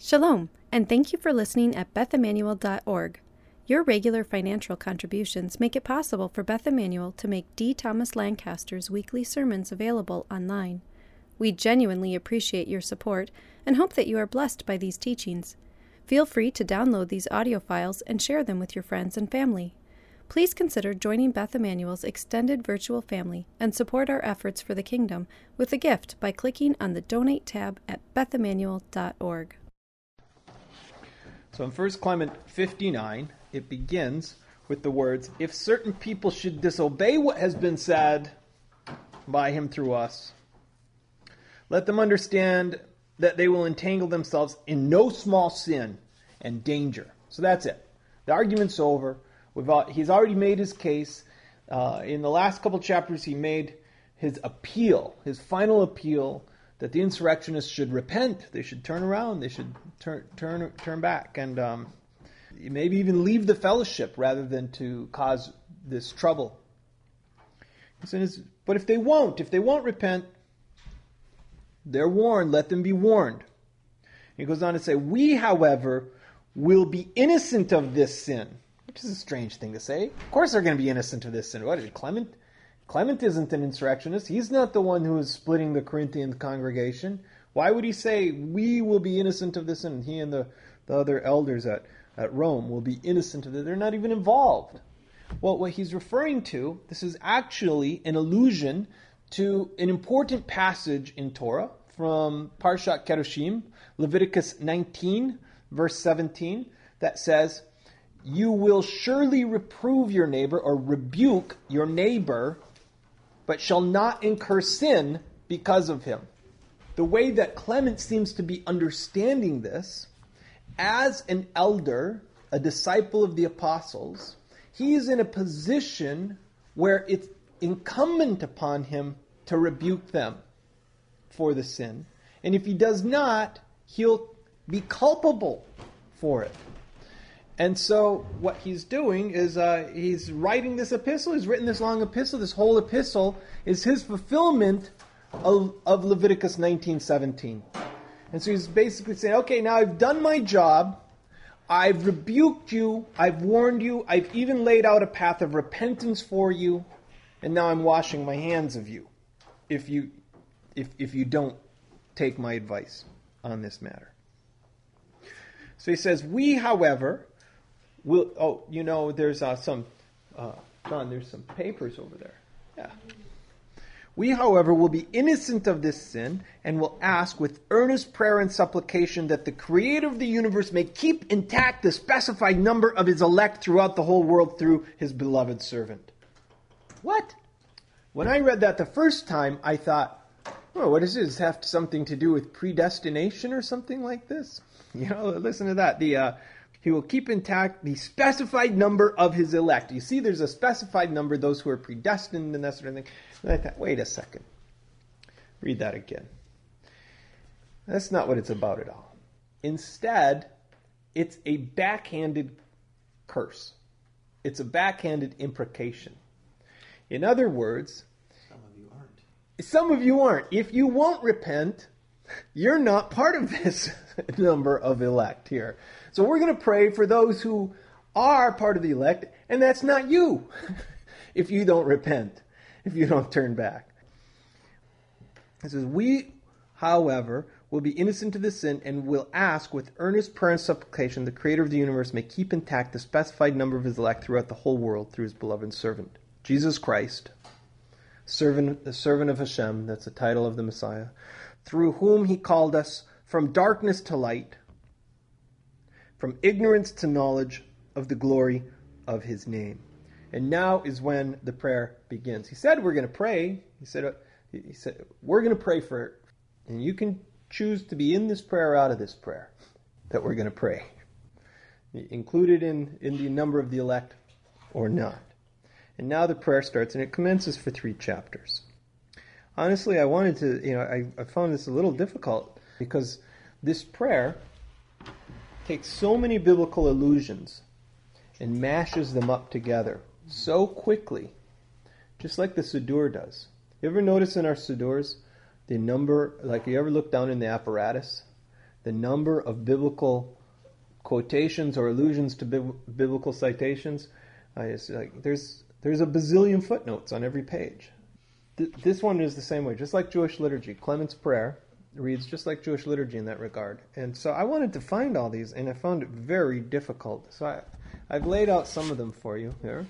Shalom, and thank you for listening at BethImmanuel.org. Your regular financial contributions make it possible for Beth Immanuel to make D. Thomas Lancaster's weekly sermons available online. We genuinely appreciate your support and hope that you are blessed by these teachings. Feel free to download these audio files and share them with your friends and family. Please consider joining Beth Immanuel's extended virtual family and support our efforts for the kingdom with a gift by clicking on the Donate tab at BethImmanuel.org. So in 1 Clement 59, it begins with the words, If certain people should disobey what has been said by him through us, let them understand that they will entangle themselves in no small sin and danger. So that's it. The argument's over. All, he's already made his case. Uh, in the last couple chapters, he made his appeal, his final appeal that the insurrectionists should repent. They should turn around. They should turn turn turn back and um, maybe even leave the fellowship rather than to cause this trouble. But if they won't, if they won't repent, they're warned. Let them be warned. He goes on to say, "We, however, will be innocent of this sin." Which is a strange thing to say. Of course, they're going to be innocent of this sin. What it, Clement? Clement isn't an insurrectionist. He's not the one who is splitting the Corinthian congregation. Why would he say, We will be innocent of this and he and the, the other elders at, at Rome will be innocent of it? They're not even involved. Well, what he's referring to, this is actually an allusion to an important passage in Torah from Parshat Kedoshim, Leviticus 19, verse 17, that says, You will surely reprove your neighbor or rebuke your neighbor but shall not incur sin because of him. The way that Clement seems to be understanding this, as an elder, a disciple of the apostles, he is in a position where it's incumbent upon him to rebuke them for the sin. And if he does not, he'll be culpable for it. And so what he's doing is uh, he's writing this epistle. He's written this long epistle. This whole epistle is his fulfillment of, of Leviticus 19:17. And so he's basically saying, okay, now I've done my job. I've rebuked you. I've warned you. I've even laid out a path of repentance for you. And now I'm washing my hands of you if you, if, if you don't take my advice on this matter. So he says, We, however, will oh you know there's uh, some uh, John there's some papers over there. Yeah. We however will be innocent of this sin and will ask with earnest prayer and supplication that the creator of the universe may keep intact the specified number of his elect throughout the whole world through his beloved servant. What? When i read that the first time i thought oh, what does this have something to do with predestination or something like this? You know listen to that. The uh, he will keep intact the specified number of his elect. You see, there's a specified number, those who are predestined and that sort of thing. And I thought, wait a second. Read that again. That's not what it's about at all. Instead, it's a backhanded curse. It's a backhanded imprecation. In other words, some of you aren't. Some of you aren't. If you won't repent, you're not part of this number of elect here. So we're going to pray for those who are part of the elect, and that's not you if you don't repent, if you don't turn back. It says, We, however, will be innocent of this sin and will ask with earnest prayer and supplication the Creator of the universe may keep intact the specified number of his elect throughout the whole world through his beloved servant, Jesus Christ, servant, the servant of Hashem, that's the title of the Messiah, through whom he called us from darkness to light from ignorance to knowledge of the glory of his name. And now is when the prayer begins. He said we're going to pray. He said uh, he said we're going to pray for it. And you can choose to be in this prayer or out of this prayer that we're going to pray. Included in, in the number of the elect or not. And now the prayer starts and it commences for three chapters. Honestly, I wanted to, you know, I, I found this a little difficult because this prayer takes so many biblical allusions and mashes them up together so quickly, just like the Siddur does. You ever notice in our Siddurs the number, like you ever look down in the apparatus, the number of biblical quotations or allusions to biblical citations. like, there's there's a bazillion footnotes on every page. Th- this one is the same way, just like Jewish liturgy. Clement's prayer reads just like Jewish liturgy in that regard. And so I wanted to find all these, and I found it very difficult. So I, I've laid out some of them for you here.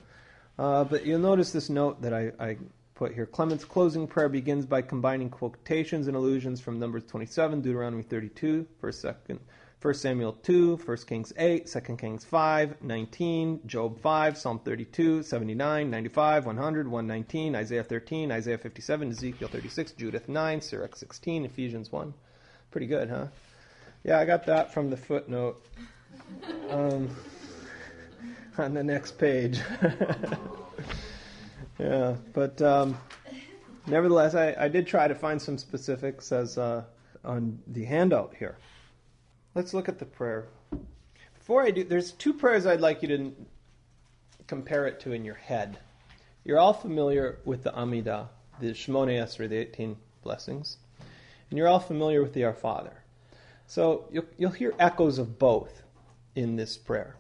Uh, but you'll notice this note that I, I put here. Clement's closing prayer begins by combining quotations and allusions from Numbers 27, Deuteronomy 32, 1st, 2nd, 1 Samuel 2, 1 Kings 8, 2 Kings 5, 19, Job 5, Psalm 32, 79, 95, 100, 119, Isaiah 13, Isaiah 57, Ezekiel 36, Judith 9, Sirach 16, Ephesians 1. Pretty good, huh? Yeah, I got that from the footnote um, on the next page. yeah, but um, nevertheless, I, I, did try to find some specifics as uh, on the handout here. Let's look at the prayer. Before I do, there's two prayers I'd like you to compare it to in your head. You're all familiar with the Amidah, the Shemone Esrei, the 18 blessings, and you're all familiar with the Our Father. So you'll, you'll hear echoes of both in this prayer.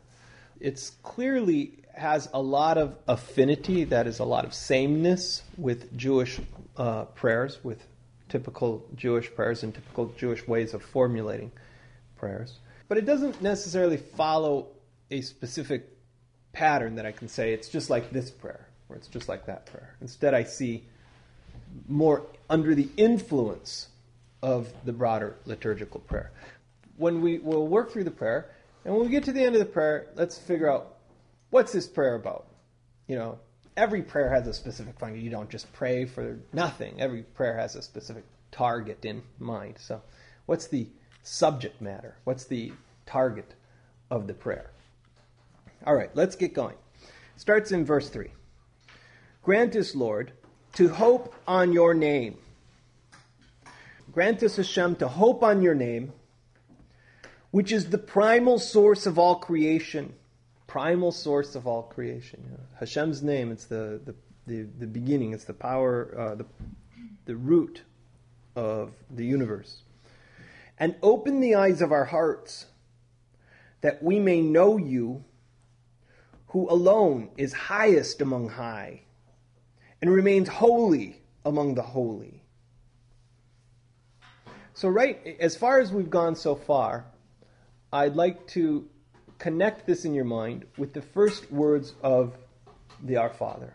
It's clearly has a lot of affinity, that is, a lot of sameness with Jewish uh, prayers, with typical Jewish prayers and typical Jewish ways of formulating prayers. But it doesn't necessarily follow a specific pattern that I can say it's just like this prayer or it's just like that prayer. Instead, I see more under the influence of the broader liturgical prayer. When we will work through the prayer, and when we get to the end of the prayer, let's figure out what's this prayer about. You know, every prayer has a specific function. You don't just pray for nothing. Every prayer has a specific target in mind. So, what's the subject matter? What's the target of the prayer? All right, let's get going. Starts in verse 3. Grant us, Lord, to hope on your name. Grant us, Hashem, to hope on your name, which is the primal source of all creation. Primal source of all creation. Hashem's name, it's the, the, the, the, beginning, it's the power, uh, the, the root of the universe and open the eyes of our hearts that we may know you, who alone is highest among high and remains holy among the holy. So, right, as far as we've gone so far, I'd like to connect this in your mind with the first words of the Our Father.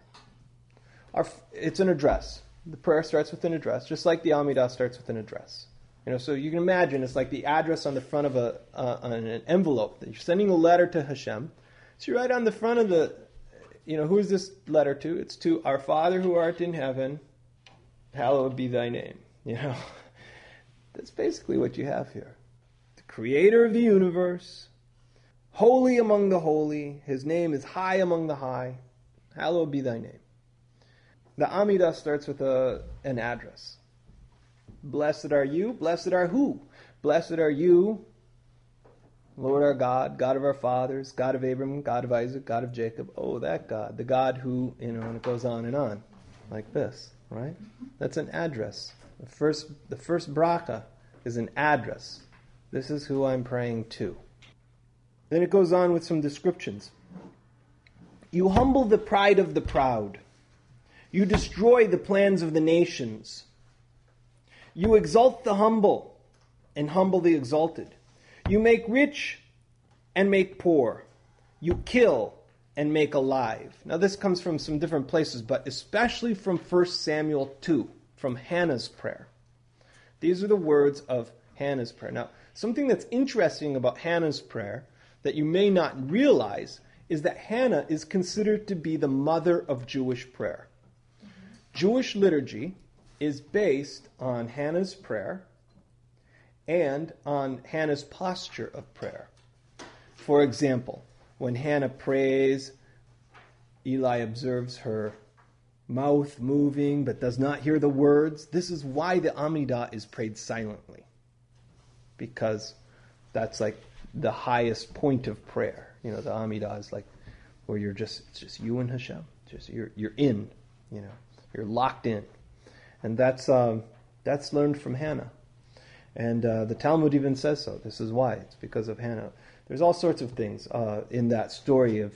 Our, it's an address. The prayer starts with an address, just like the Amidah starts with an address. You know, so you can imagine it's like the address on the front of a uh, an envelope that you're sending a letter to Hashem. So you write on the front of the, you know, who is this letter to? It's to our Father who art in heaven, hallowed be thy name. You know, that's basically what you have here. The Creator of the universe, holy among the holy. His name is high among the high. Hallowed be thy name. The Amidah starts with a, an address. Blessed are you. Blessed are who? Blessed are you, Lord our God, God of our fathers, God of Abraham, God of Isaac, God of Jacob. Oh, that God, the God who, you know, and it goes on and on, like this, right? That's an address. The first, the first bracha is an address. This is who I'm praying to. Then it goes on with some descriptions. You humble the pride of the proud. You destroy the plans of the nations. You exalt the humble and humble the exalted. You make rich and make poor. You kill and make alive. Now, this comes from some different places, but especially from 1 Samuel 2, from Hannah's prayer. These are the words of Hannah's prayer. Now, something that's interesting about Hannah's prayer that you may not realize is that Hannah is considered to be the mother of Jewish prayer. Jewish liturgy is based on Hannah's prayer and on Hannah's posture of prayer. For example, when Hannah prays, Eli observes her mouth moving but does not hear the words. This is why the Amidah is prayed silently, because that's like the highest point of prayer. You know, the Amidah is like where you're just it's just you and Hashem, just you're you're in, you know, you're locked in and that's um, that's learned from Hannah. And uh, the Talmud even says so. This is why. It's because of Hannah. There's all sorts of things uh, in that story of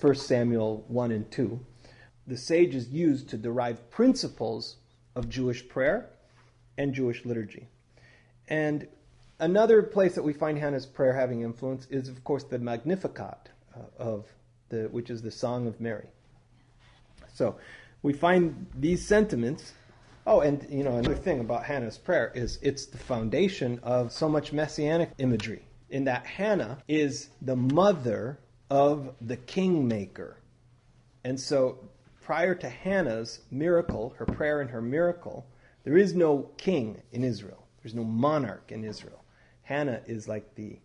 1 Samuel 1 and 2. The sages used to derive principles of Jewish prayer and Jewish liturgy. And another place that we find Hannah's prayer having influence is, of course, the Magnificat uh, of the, which is the Song of Mary. So we find these sentiments. Oh, and you know another thing about Hannah's prayer is it's the foundation of so much messianic imagery. In that Hannah is the mother of the kingmaker, and so prior to Hannah's miracle, her prayer and her miracle, there is no king in Israel. There's no monarch in Israel. Hannah is like the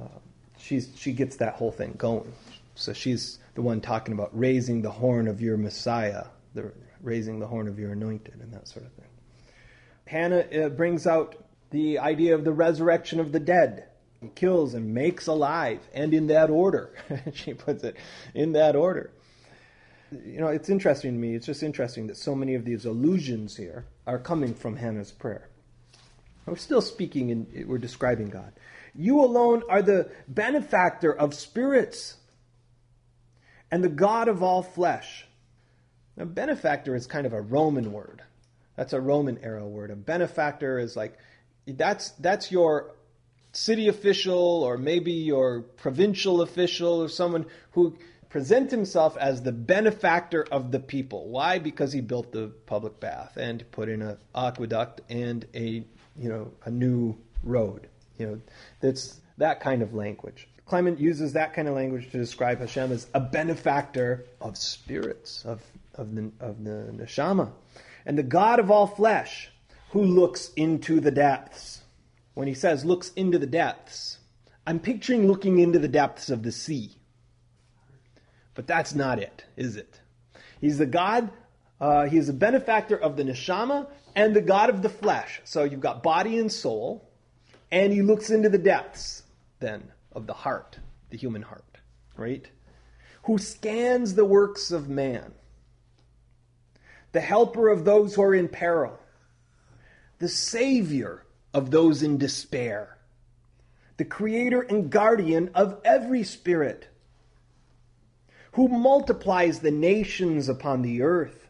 uh, she's she gets that whole thing going. So she's the one talking about raising the horn of your Messiah, the raising the horn of your anointed, and that sort of thing. Hannah uh, brings out the idea of the resurrection of the dead. He kills and makes alive, and in that order. she puts it in that order. You know, it's interesting to me. It's just interesting that so many of these allusions here are coming from Hannah's prayer. We're still speaking and we're describing God. You alone are the benefactor of spirits and the God of all flesh. Now, benefactor is kind of a Roman word. That's a Roman era word. A benefactor is like that's that's your city official or maybe your provincial official or someone who presents himself as the benefactor of the people. Why? Because he built the public bath and put in an aqueduct and a you know a new road. You know, that's that kind of language. Clement uses that kind of language to describe Hashem as a benefactor of spirits, of, of, the, of the neshama, and the God of all flesh who looks into the depths. When he says looks into the depths, I'm picturing looking into the depths of the sea. But that's not it, is it? He's the God, uh, he is a benefactor of the neshama and the God of the flesh. So you've got body and soul, and he looks into the depths then of the heart, the human heart, right? Who scans the works of man, the helper of those who are in peril, the savior of those in despair, the creator and guardian of every spirit, who multiplies the nations upon the earth,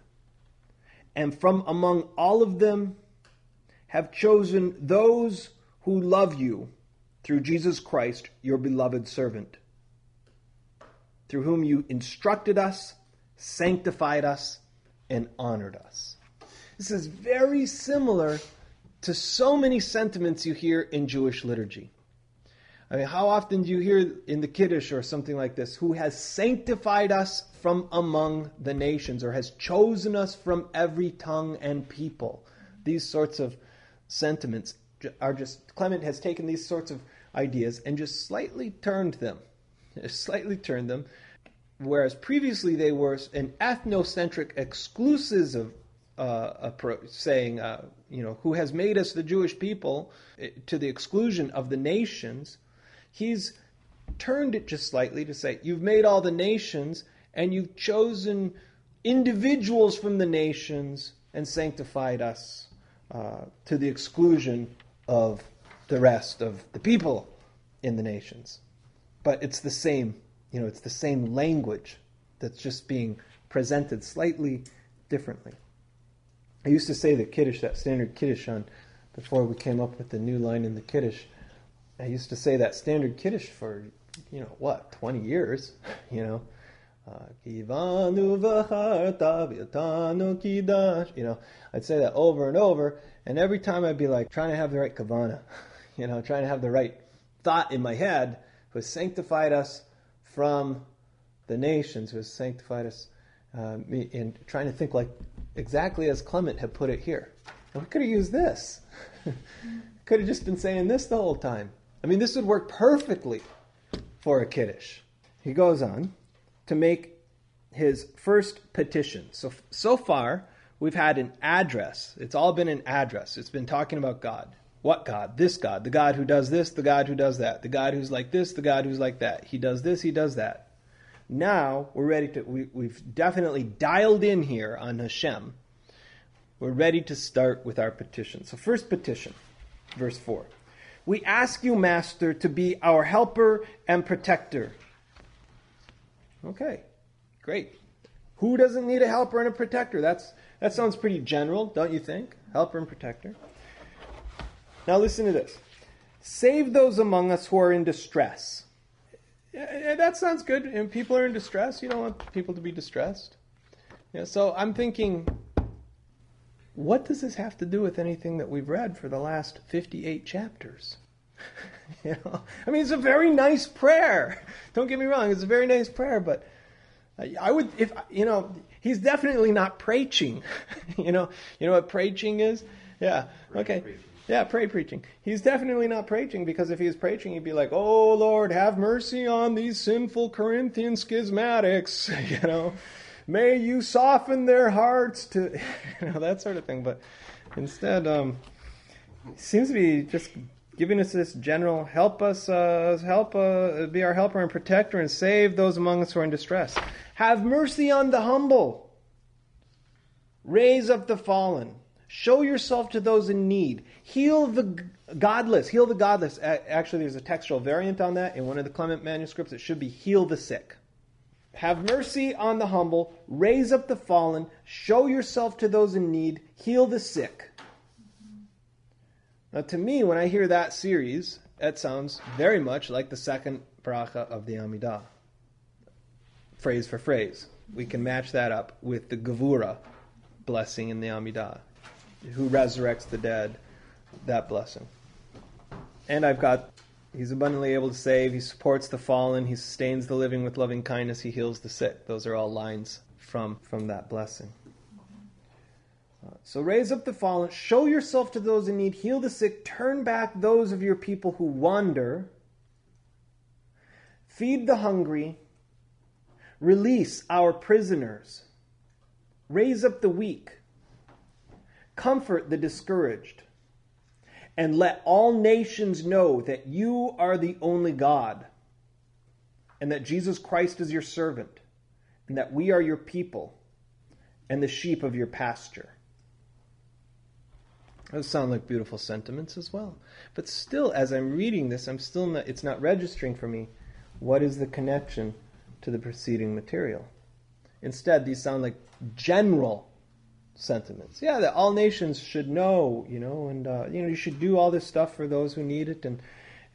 and from among all of them have chosen those who love you through Jesus Christ, your beloved servant, through whom you instructed us, sanctified us, and honored us. This is very similar to so many sentiments you hear in Jewish liturgy. I mean, how often do you hear in the Kiddush or something like this, who has sanctified us from among the nations or has chosen us from every tongue and people? These sorts of sentiments are just, Clement has taken these sorts of ideas and just slightly turned them, slightly turned them, whereas previously they were an ethnocentric, exclusive uh, approach, saying, uh, you know, who has made us the Jewish people eh, to the exclusion of the nations. He's turned it just slightly to say, you've made all the nations and you've chosen individuals from the nations and sanctified us uh, to the exclusion of the rest of the people in the nations. But it's the same, you know, it's the same language that's just being presented slightly differently. I used to say that Kiddush, that standard Kiddush on, before we came up with the new line in the Kiddush, I used to say that standard Kiddush for, you know, what, 20 years, you know. Uh, you know, I'd say that over and over, and every time I'd be like trying to have the right kavana, you know, trying to have the right thought in my head, who has sanctified us from the nations, who has sanctified us, uh, in trying to think like exactly as Clement had put it here. We could have used this. could have just been saying this the whole time. I mean, this would work perfectly for a kiddush. He goes on to make his first petition. So so far, we've had an address. It's all been an address. It's been talking about God. What God? This God. The God who does this, the God who does that. The God who's like this, the God who's like that. He does this, he does that. Now we're ready to, we, we've definitely dialed in here on Hashem. We're ready to start with our petition. So, first petition verse 4. We ask you, Master, to be our helper and protector. Okay, great. Who doesn't need a helper and a protector? That's, that sounds pretty general, don't you think? Helper and protector. Now listen to this. Save those among us who are in distress. Yeah, that sounds good. And people are in distress. You don't want people to be distressed. Yeah, so I'm thinking, what does this have to do with anything that we've read for the last 58 chapters? you know, I mean, it's a very nice prayer. Don't get me wrong; it's a very nice prayer, but I would, if you know, he's definitely not preaching. you know, you know what preaching is? Yeah. Okay. Yeah, pray preaching. He's definitely not preaching because if he was preaching, he'd be like, "Oh Lord, have mercy on these sinful Corinthian schismatics." you know, may you soften their hearts to, you know, that sort of thing. But instead, um, seems to be just giving us this general help us, uh, help, uh, be our helper and protector, and save those among us who are in distress. Have mercy on the humble. Raise up the fallen. Show yourself to those in need. Heal the godless. Heal the godless. Actually, there's a textual variant on that in one of the Clement manuscripts. It should be heal the sick. Have mercy on the humble. Raise up the fallen. Show yourself to those in need. Heal the sick. Now, to me, when I hear that series, that sounds very much like the second bracha of the Amidah. Phrase for phrase. We can match that up with the Gevura blessing in the Amidah. Who resurrects the dead, that blessing. And I've got, he's abundantly able to save, he supports the fallen, he sustains the living with loving kindness, he heals the sick. Those are all lines from, from that blessing. Uh, so raise up the fallen, show yourself to those in need, heal the sick, turn back those of your people who wander, feed the hungry, release our prisoners, raise up the weak, comfort the discouraged, and let all nations know that you are the only God, and that Jesus Christ is your servant, and that we are your people and the sheep of your pasture. Those sound like beautiful sentiments as well. But still, as I'm reading this, I'm still not, it's not registering for me what is the connection to the preceding material. Instead, these sound like general sentiments. Yeah, that all nations should know, you know, and uh, you know you should do all this stuff for those who need it, and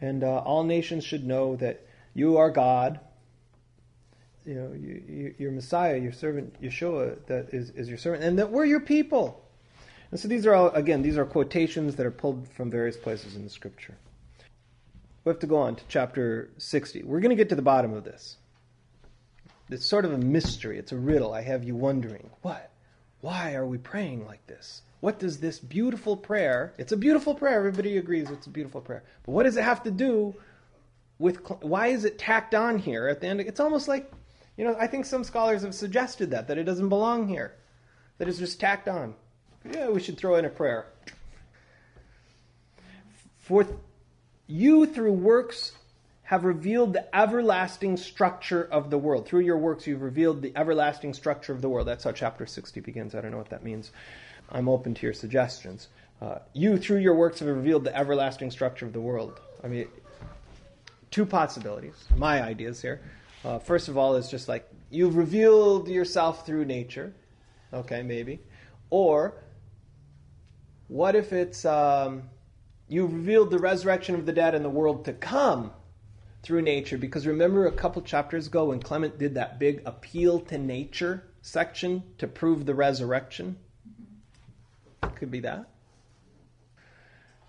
and uh, all nations should know that you are God. You know, you, you, your Messiah, your servant Yeshua, that is, is your servant, and that we're your people. And so these are all, again, these are quotations that are pulled from various places in the scripture. We have to go on to chapter 60. We're going to get to the bottom of this. It's sort of a mystery. It's a riddle. I have you wondering, what? Why are we praying like this? What does this beautiful prayer, it's a beautiful prayer, everybody agrees it's a beautiful prayer. But what does it have to do with, why is it tacked on here at the end? It's almost like, you know, I think some scholars have suggested that, that it doesn't belong here, that it's just tacked on. Yeah, we should throw in a prayer. For you, through works, have revealed the everlasting structure of the world. Through your works, you've revealed the everlasting structure of the world. That's how chapter 60 begins. I don't know what that means. I'm open to your suggestions. Uh, you, through your works, have revealed the everlasting structure of the world. I mean, two possibilities. My ideas here. Uh, first of all, is just like you've revealed yourself through nature. Okay, maybe. Or what if it's um, you've revealed the resurrection of the dead in the world to come through nature? Because remember a couple chapters ago when Clement did that big appeal to nature section to prove the resurrection? Could be that.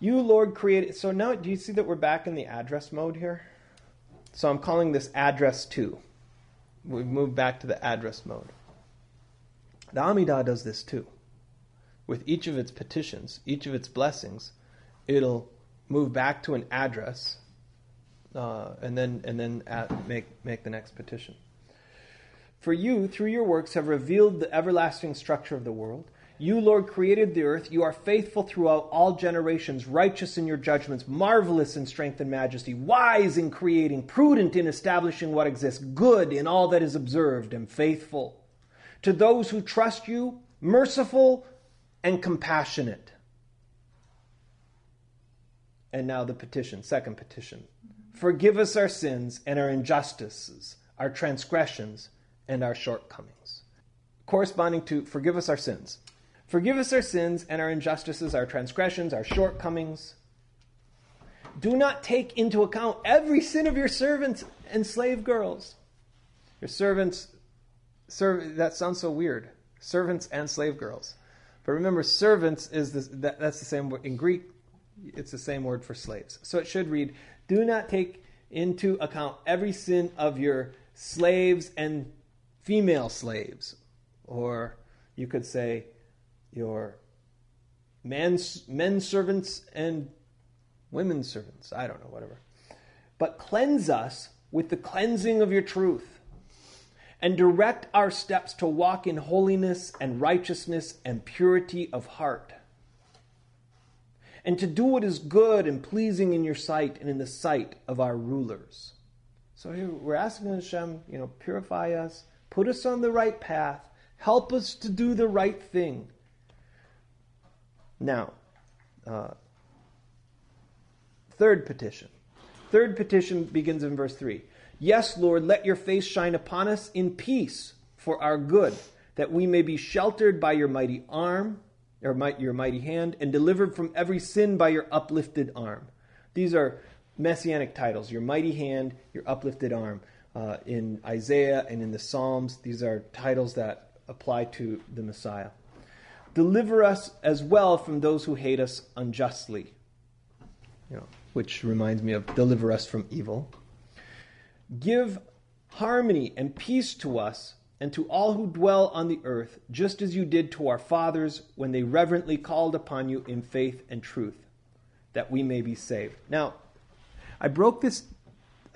You, Lord, created. So now, do you see that we're back in the address mode here? So I'm calling this address 2. We've moved back to the address mode. The Amidah does this too with each of its petitions, each of its blessings, it'll move back to an address, uh, and then and then make make the next petition. For you, through your works, have revealed the everlasting structure of the world. You, Lord, created the earth. You are faithful throughout all generations, righteous in your judgments, marvelous in strength and majesty, wise in creating, prudent in establishing what exists, good in all that is observed, and faithful. To those who trust you, merciful and compassionate. And now the petition, second petition. Forgive us our sins and our injustices, our transgressions, and our shortcomings. Corresponding to forgive us our sins. Forgive us our sins and our injustices, our transgressions, our shortcomings. Do not take into account every sin of your servants and slave girls. Your servants, serv- that sounds so weird. Servants and slave girls. But remember, servants is this, that, that's the same word in Greek. It's the same word for slaves. So it should read, "Do not take into account every sin of your slaves and female slaves," or you could say, "Your men servants and women servants." I don't know, whatever. But cleanse us with the cleansing of your truth and direct our steps to walk in holiness and righteousness and purity of heart. And to do what is good and pleasing in your sight and in the sight of our rulers. So here we're asking Hashem, you know, purify us, put us on the right path, help us to do the right thing. Now, uh, third petition. Third petition begins in verse 3. Yes, Lord, let your face shine upon us in peace for our good, that we may be sheltered by your mighty arm, or your mighty hand, and delivered from every sin by your uplifted arm. These are messianic titles your mighty hand, your uplifted arm. Uh, in Isaiah and in the Psalms, these are titles that apply to the Messiah. Deliver us as well from those who hate us unjustly, you know, which reminds me of deliver us from evil. Give harmony and peace to us and to all who dwell on the earth, just as you did to our fathers when they reverently called upon you in faith and truth, that we may be saved. Now, I broke this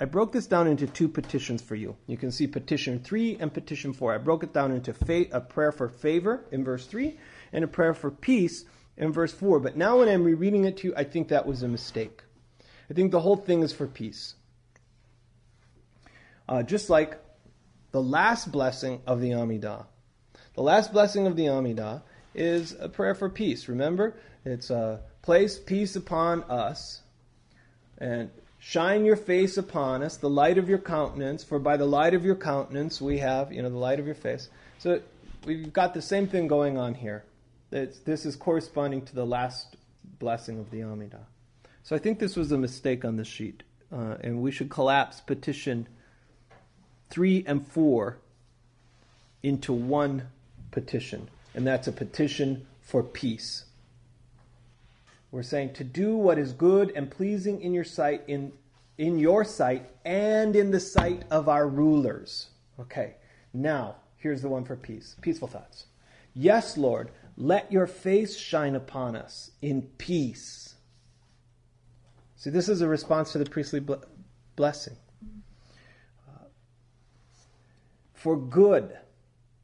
I broke this down into two petitions for you. You can see petition 3 and petition 4. I broke it down into fa- a prayer for favor in verse 3 and a prayer for peace in verse 4. But now when I'm rereading it to you, I think that was a mistake. I think the whole thing is for peace. Uh, just like the last blessing of the Amidah. The last blessing of the Amidah is a prayer for peace. Remember? It's uh, place peace upon us and shine your face upon us, the light of your countenance, for by the light of your countenance we have, you know, the light of your face. So we've got the same thing going on here. It's, this is corresponding to the last blessing of the Amidah. So I think this was a mistake on the sheet, uh, and we should collapse petition 3 and 4 into one petition, and that's a petition for peace. We're saying to do what is good and pleasing in your sight, in, in your sight, and in the sight of our rulers. Okay, now here's the one for peace. Peaceful thoughts. Yes, Lord, let your face shine upon us in peace. See, this is a response to the priestly blessing for good,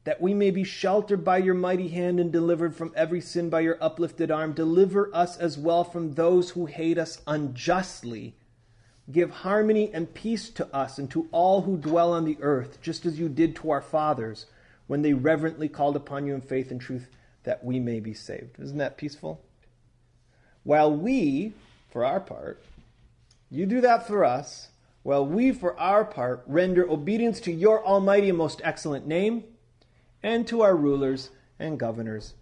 that we may be sheltered by your mighty hand and delivered from every sin by your uplifted arm. Deliver us as well from those who hate us unjustly. Give harmony and peace to us and to all who dwell on the earth, just as you did to our fathers when they reverently called upon you in faith and truth, that we may be saved. Isn't that peaceful? While we, for our part, you do that for us, while we, for our part, render obedience to your almighty and most excellent name, and to our rulers and governors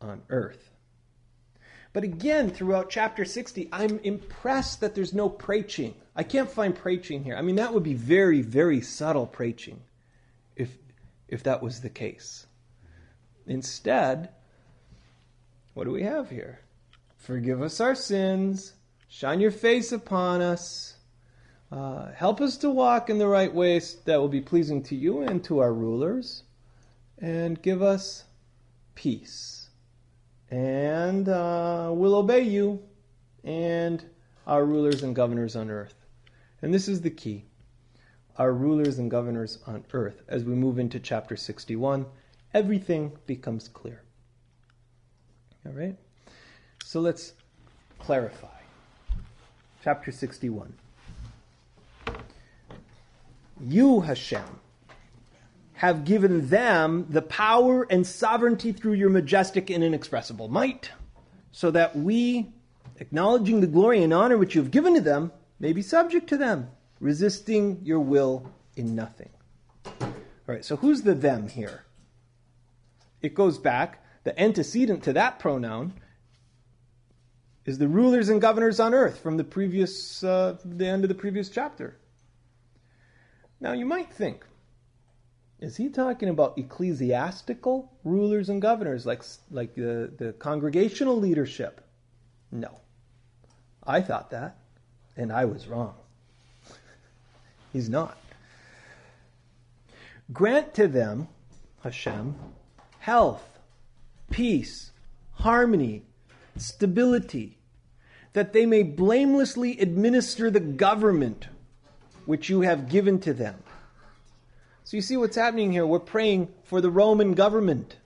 on earth. But again, throughout chapter 60, I'm impressed that there's no preaching. I can't find preaching here. I mean, that would be very, very subtle preaching if, if that was the case. Instead, what do we have here? Forgive us our sins, shine your face upon us, uh, help us to walk in the right ways that will be pleasing to you and to our rulers, and give us peace. And uh, we'll obey you and our rulers and governors on earth. And this is the key our rulers and governors on earth. As we move into chapter 61, everything becomes clear. All right? So let's clarify. Chapter 61 you, Hashem, have given them the power and sovereignty through your majestic and inexpressible might, so that we acknowledging the glory and honor which you have given to them, may be subject to them, resisting your will in nothing. All right, so who's the them here? It goes back, the antecedent to that pronoun is the rulers and governors on earth from the previous, uh, the end of the previous chapter. Now you might think, is he talking about ecclesiastical rulers and governors, like like the, the congregational leadership? No. I thought that, and I was wrong. He's not. Grant to them, Hashem, health, peace, harmony, stability, that they may blamelessly administer the government which you have given to them. So you see what's happening here. We're praying for the Roman government.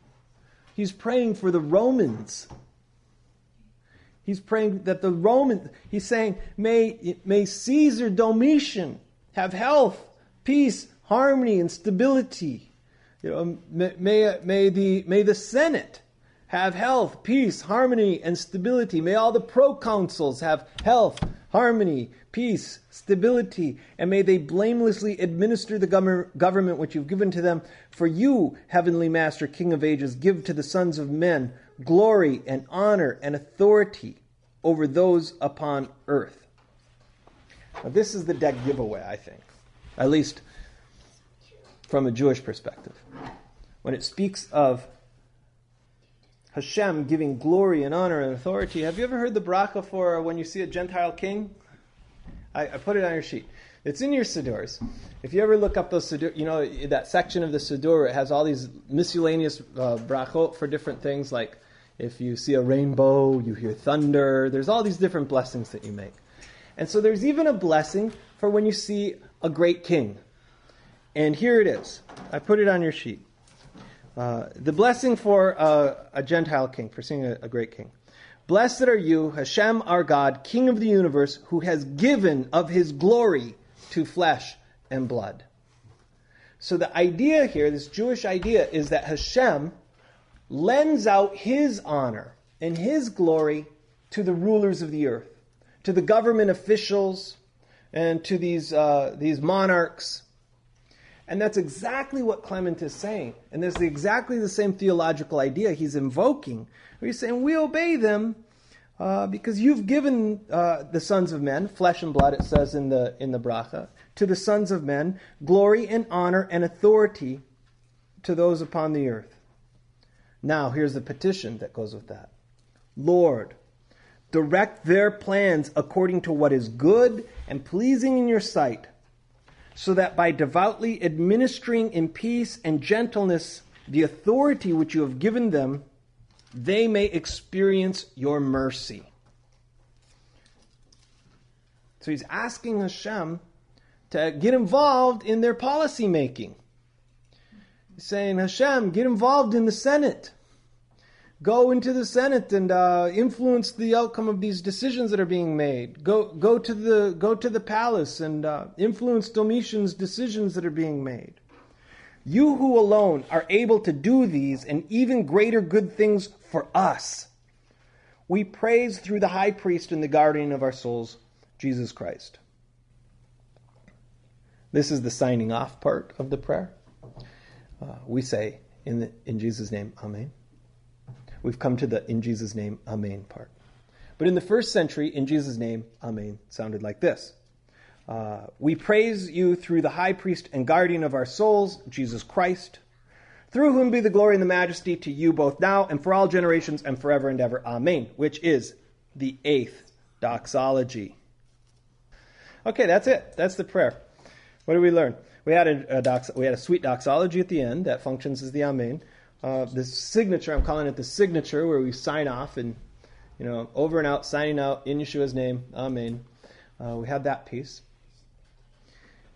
He's praying for the Romans. He's praying that the Romans, he's saying, may, may Caesar Domitian have health, peace, harmony, and stability. You know, may, may, may, the, may the Senate have health, peace, harmony, and stability. May all the proconsuls have health, harmony, peace, stability, and may they blamelessly administer the government which you've given to them. For you, heavenly Master, King of ages, give to the sons of men glory and honor and authority over those upon earth. Now, this is the deck giveaway, I think, at least from a Jewish perspective. When it speaks of Hashem giving glory and honor and authority. Have you ever heard the bracha for when you see a Gentile king? I, I put it on your sheet. It's in your Siddurs. If you ever look up those Siddur, you know, that section of the Siddur, it has all these miscellaneous uh, brachot for different things, like if you see a rainbow, you hear thunder. There's all these different blessings that you make. And so there's even a blessing for when you see a great king. And here it is. I put it on your sheet. Uh, the blessing for uh, a Gentile king, for seeing a, a great king. Blessed are you, Hashem our God, King of the universe, who has given of his glory to flesh and blood. So the idea here, this Jewish idea, is that Hashem lends out his honor and his glory to the rulers of the earth, to the government officials, and to these, uh, these monarchs and that's exactly what Clement is saying. And there's exactly the same theological idea he's invoking. He's saying, We obey them uh, because you've given uh, the sons of men, flesh and blood, it says in the, in the bracha, to the sons of men, glory and honor and authority to those upon the earth. Now, here's the petition that goes with that Lord, direct their plans according to what is good and pleasing in your sight so that by devoutly administering in peace and gentleness the authority which you have given them, they may experience your mercy. So he's asking Hashem to get involved in their policy making. He's saying, Hashem, get involved in the Senate go into the Senate and uh, influence the outcome of these decisions that are being made. Go go to the go to the palace and uh, influence Domitian's decisions that are being made. You who alone are able to do these and even greater good things for us. We praise through the high priest and the guardian of our souls, Jesus Christ. This is the signing off part of the prayer. Uh, we say in the, in Jesus' name, Amen we've come to the in Jesus' name, Amen part. But in the first century, in Jesus' name, Amen sounded like this. Uh, we praise you through the high priest and guardian of our souls, Jesus Christ, through whom be the glory and the majesty to you both now and for all generations and forever and ever. Amen, which is the eighth doxology. Okay, that's it. That's the prayer. What did we learn? We had a, a dox- we had a sweet doxology at the end that functions as the Amen uh, this signature. I'm calling it the signature, where we sign off and you know over and out, signing out in Yeshua's name, Amen. Uh, we had that piece,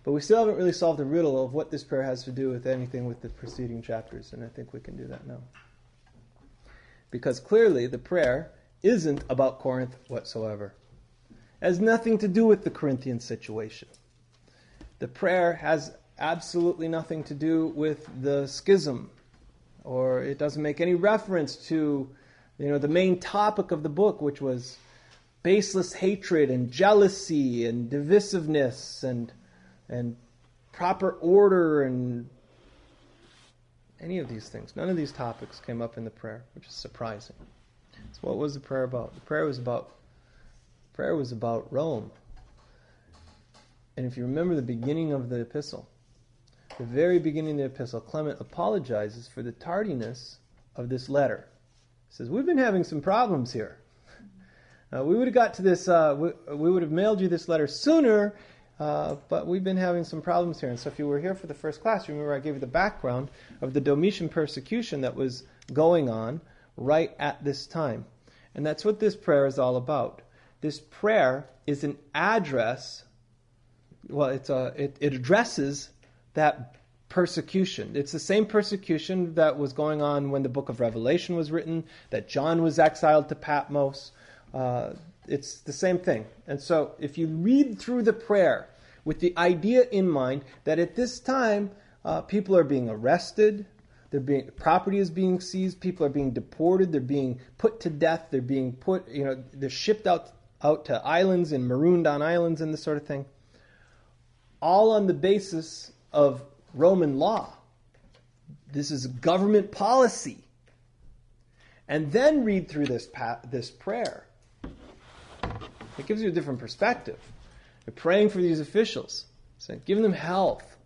but we still haven't really solved the riddle of what this prayer has to do with anything with the preceding chapters, and I think we can do that now. Because clearly, the prayer isn't about Corinth whatsoever. It has nothing to do with the Corinthian situation. The prayer has absolutely nothing to do with the schism or it doesn't make any reference to you know the main topic of the book which was baseless hatred and jealousy and divisiveness and, and proper order and any of these things. None of these topics came up in the prayer, which is surprising. So what was the prayer about? The prayer was about prayer was about Rome. And if you remember the beginning of the epistle, the very beginning of the epistle, Clement apologizes for the tardiness of this letter. He says, We've been having some problems here. Uh, we would have got to this, uh, we, we, would have mailed you this letter sooner, uh, but we've been having some problems here. And so if you were here for the first class, remember I gave you the background of the Domitian persecution that was going on right at this time. And that's what this prayer is all about. This prayer is an address, well, it's a, it, it addresses that persecution. It's the same persecution that was going on when the book of Revelation was written, that John was exiled to Patmos. Uh, it's the same thing. And so if you read through the prayer with the idea in mind that at this time uh, people are being arrested, they're being, property is being seized, people are being deported, they're being put to death, they're being put, you know, they're shipped out, out to islands and marooned on islands and this sort of thing. All on the basis of Roman law. This is government policy. And then read through this, this prayer. It gives you a different perspective. You're praying for these officials, saying, give them health,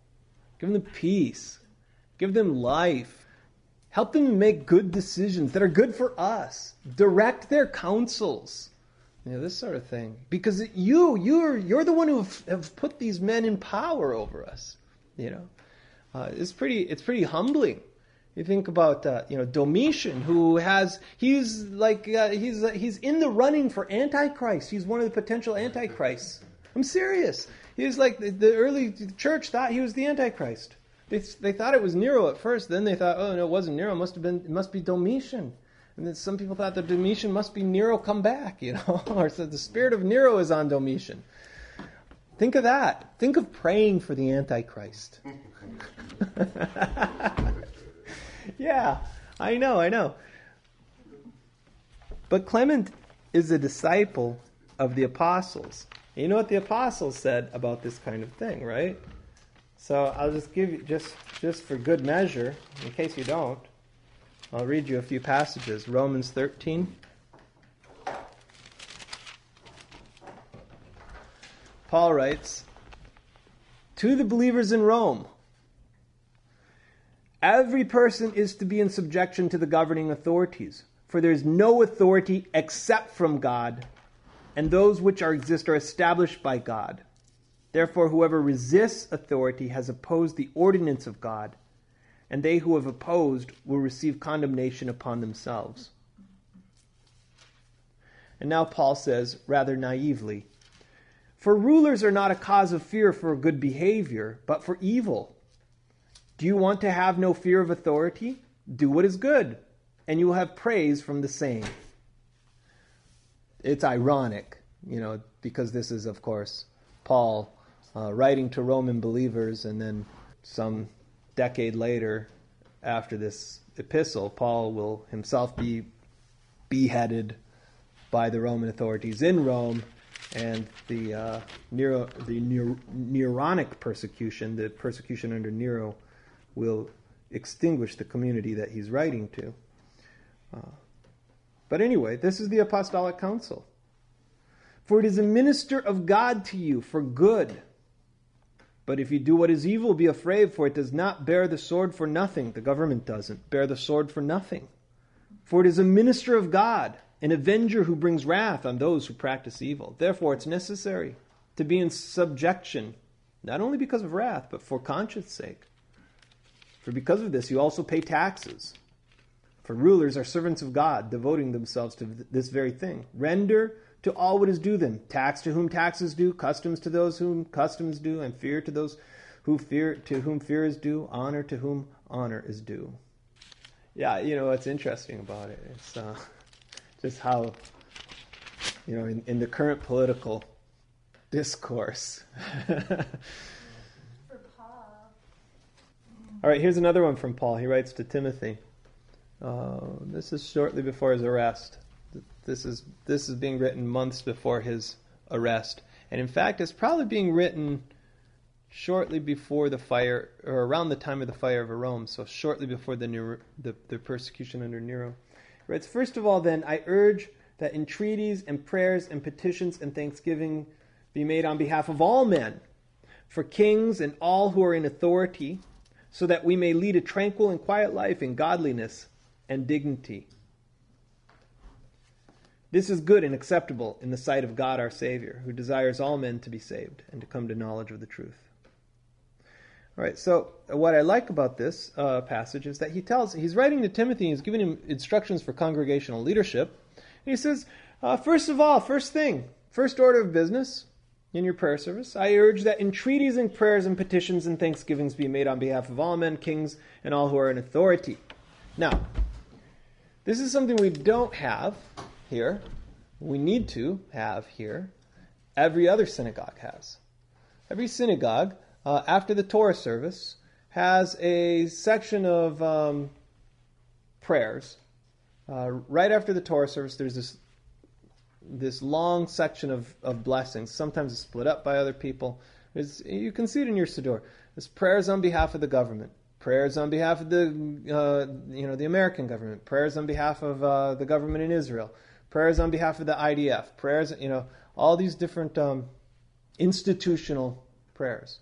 give them peace, give them life, help them make good decisions that are good for us, direct their counsels. You know, this sort of thing. Because you, you're, you're the one who have, have put these men in power over us. You know, uh, it's pretty it's pretty humbling. You think about uh, you know Domitian, who has he's like uh, he's uh, he's in the running for Antichrist. He's one of the potential Antichrists. I'm serious. He's like the, the early church thought he was the Antichrist. They, they thought it was Nero at first. Then they thought, oh no, it wasn't Nero. It must have been it must be Domitian. And then some people thought that Domitian must be Nero come back, you know, or so the spirit of Nero is on Domitian. Think of that. Think of praying for the Antichrist. yeah, I know, I know. But Clement is a disciple of the apostles. You know what the apostles said about this kind of thing, right? So I'll just give you just just for good measure, in case you don't, I'll read you a few passages. Romans 13 Paul writes, To the believers in Rome, every person is to be in subjection to the governing authorities, for there is no authority except from God, and those which are exist are established by God. Therefore, whoever resists authority has opposed the ordinance of God, and they who have opposed will receive condemnation upon themselves. And now Paul says, rather naively, for rulers are not a cause of fear for good behavior, but for evil. Do you want to have no fear of authority? Do what is good, and you will have praise from the same. It's ironic, you know, because this is, of course, Paul uh, writing to Roman believers, and then some decade later, after this epistle, Paul will himself be beheaded by the Roman authorities in Rome and the uh, Nero, the Neronic persecution, the persecution under Nero, will extinguish the community that he's writing to. Uh, but anyway, this is the Apostolic Council. For it is a minister of God to you for good. But if you do what is evil, be afraid, for it does not bear the sword for nothing. The government doesn't bear the sword for nothing. For it is a minister of God an avenger who brings wrath on those who practice evil. Therefore, it's necessary to be in subjection, not only because of wrath, but for conscience sake. For because of this, you also pay taxes. For rulers are servants of God, devoting themselves to this very thing. Render to all what is due them tax to whom taxes due, customs to those whom customs due, and fear to those who fear to whom fear is due, honor to whom honor is due. Yeah, you know what's interesting about it? It's uh, just how, you know, in, in the current political discourse. All right, here's another one from Paul. He writes to Timothy. Uh, this is shortly before his arrest. This is this is being written months before his arrest, and in fact, it's probably being written shortly before the fire, or around the time of the fire of Rome. So shortly before the Nero, the, the persecution under Nero. It writes, first of all, then I urge that entreaties and prayers and petitions and thanksgiving be made on behalf of all men, for kings and all who are in authority, so that we may lead a tranquil and quiet life in godliness and dignity. This is good and acceptable in the sight of God our Savior, who desires all men to be saved and to come to knowledge of the truth. Right, so what I like about this uh, passage is that he tells, he's writing to Timothy, he's giving him instructions for congregational leadership. And he says, uh, first of all, first thing, first order of business in your prayer service, I urge that entreaties and prayers and petitions and thanksgivings be made on behalf of all men, kings, and all who are in authority. Now, this is something we don't have here, we need to have here, every other synagogue has. Every synagogue, uh, after the Torah service, has a section of um, prayers. Uh, right after the Torah service, there's this this long section of, of blessings. Sometimes it's split up by other people. It's, you can see it in your siddur. There's prayers on behalf of the government, prayers on behalf of the uh, you know the American government, prayers on behalf of uh, the government in Israel, prayers on behalf of the IDF, prayers, you know, all these different um, institutional prayers.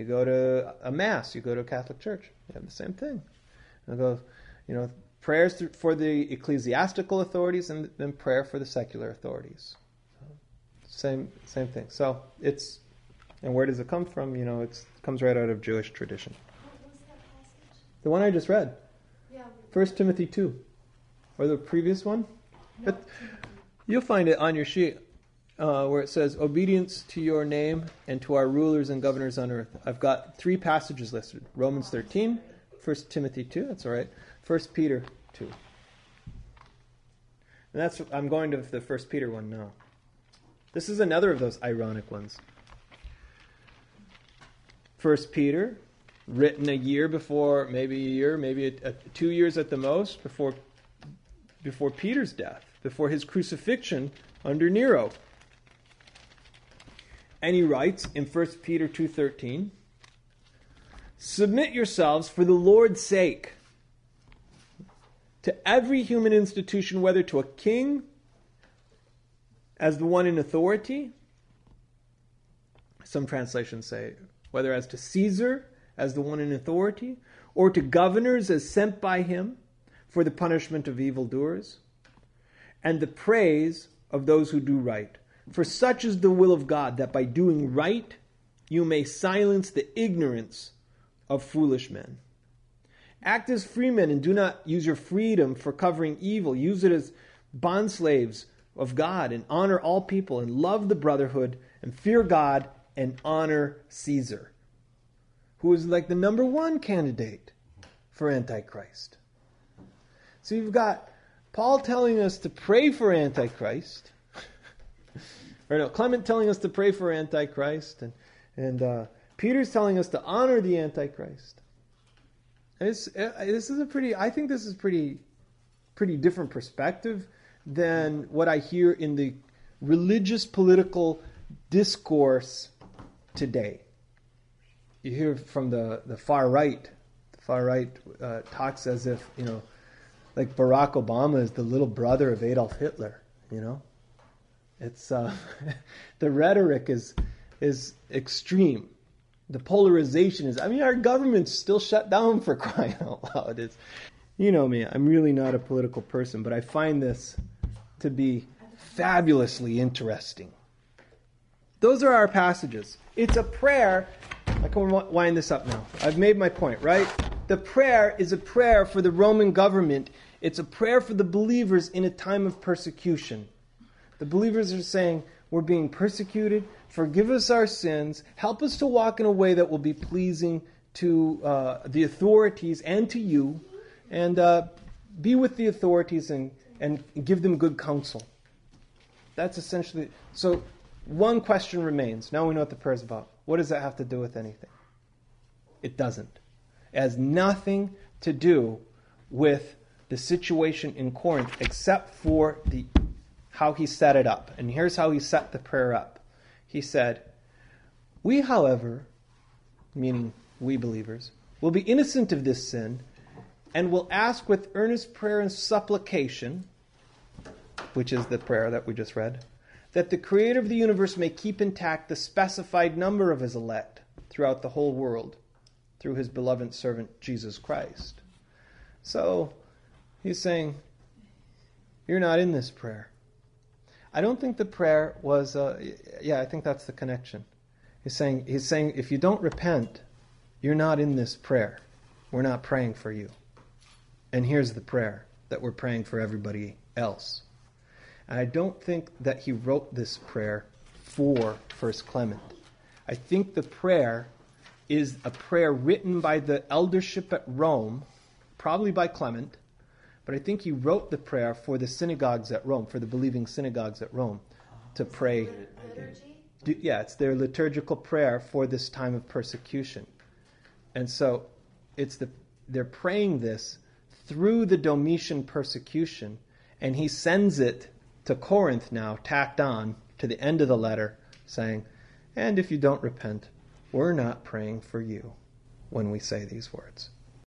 You go to a mass, you go to a Catholic church, you have the same thing. You go, you know, prayers for the ecclesiastical authorities and then prayer for the secular authorities. Same, same thing. So it's, and where does it come from? You know, it comes right out of Jewish tradition. The one I just read. Yeah. First Timothy two, or the previous one. But you'll find it on your sheet uh, where it says, Obedience to your name and to our rulers and governors on earth. I've got three passages listed Romans 13, 1 Timothy 2, that's all right, 1 Peter 2. And that's I'm going to the 1 Peter one now. This is another of those ironic ones. 1 Peter, written a year before, maybe a year, maybe a, a, two years at the most, before, before Peter's death before his crucifixion under Nero. And he writes in 1 Peter 2:13, "Submit yourselves for the Lord's sake to every human institution whether to a king as the one in authority, some translations say whether as to Caesar as the one in authority, or to governors as sent by him for the punishment of evildoers." and the praise of those who do right. For such is the will of God, that by doing right you may silence the ignorance of foolish men. Act as free men and do not use your freedom for covering evil. Use it as bondslaves of God and honor all people and love the brotherhood and fear God and honor Caesar, who is like the number one candidate for Antichrist. So you've got Paul telling us to pray for Antichrist, or no, Clement telling us to pray for Antichrist, and and uh, Peter's telling us to honor the Antichrist. It's, uh, this is a pretty. I think this is pretty, pretty different perspective than what I hear in the religious political discourse today. You hear from the, the far right. The far right uh, talks as if you know like Barack Obama is the little brother of Adolf Hitler. You know, it's uh, the rhetoric is is extreme. The polarization is. I mean, our government's still shut down for crying out loud. It's, you know me. I'm really not a political person, but I find this to be fabulously interesting. Those are our passages. It's a prayer. I can wind this up now. I've made my point, right? The prayer is a prayer for the Roman government. It's a prayer for the believers in a time of persecution. The believers are saying, We're being persecuted. Forgive us our sins. Help us to walk in a way that will be pleasing to uh, the authorities and to you. And uh, be with the authorities and, and give them good counsel. That's essentially. So, one question remains. Now we know what the prayer is about. What does that have to do with anything? It doesn't It has nothing to do with the situation in Corinth except for the how he set it up. And here's how he set the prayer up. He said, "We, however, meaning we believers, will be innocent of this sin and will ask with earnest prayer and supplication, which is the prayer that we just read, that the creator of the universe may keep intact the specified number of his elect throughout the whole world through his beloved servant Jesus Christ. So he's saying, You're not in this prayer. I don't think the prayer was, uh, yeah, I think that's the connection. He's saying, he's saying, if you don't repent, you're not in this prayer. We're not praying for you. And here's the prayer that we're praying for everybody else. And I don't think that he wrote this prayer for First Clement. I think the prayer is a prayer written by the eldership at Rome, probably by Clement, but I think he wrote the prayer for the synagogues at Rome, for the believing synagogues at Rome, to pray. Liturgy? Yeah, it's their liturgical prayer for this time of persecution. And so it's the they're praying this through the Domitian persecution, and he sends it to Corinth now, tacked on to the end of the letter, saying, And if you don't repent, we're not praying for you when we say these words.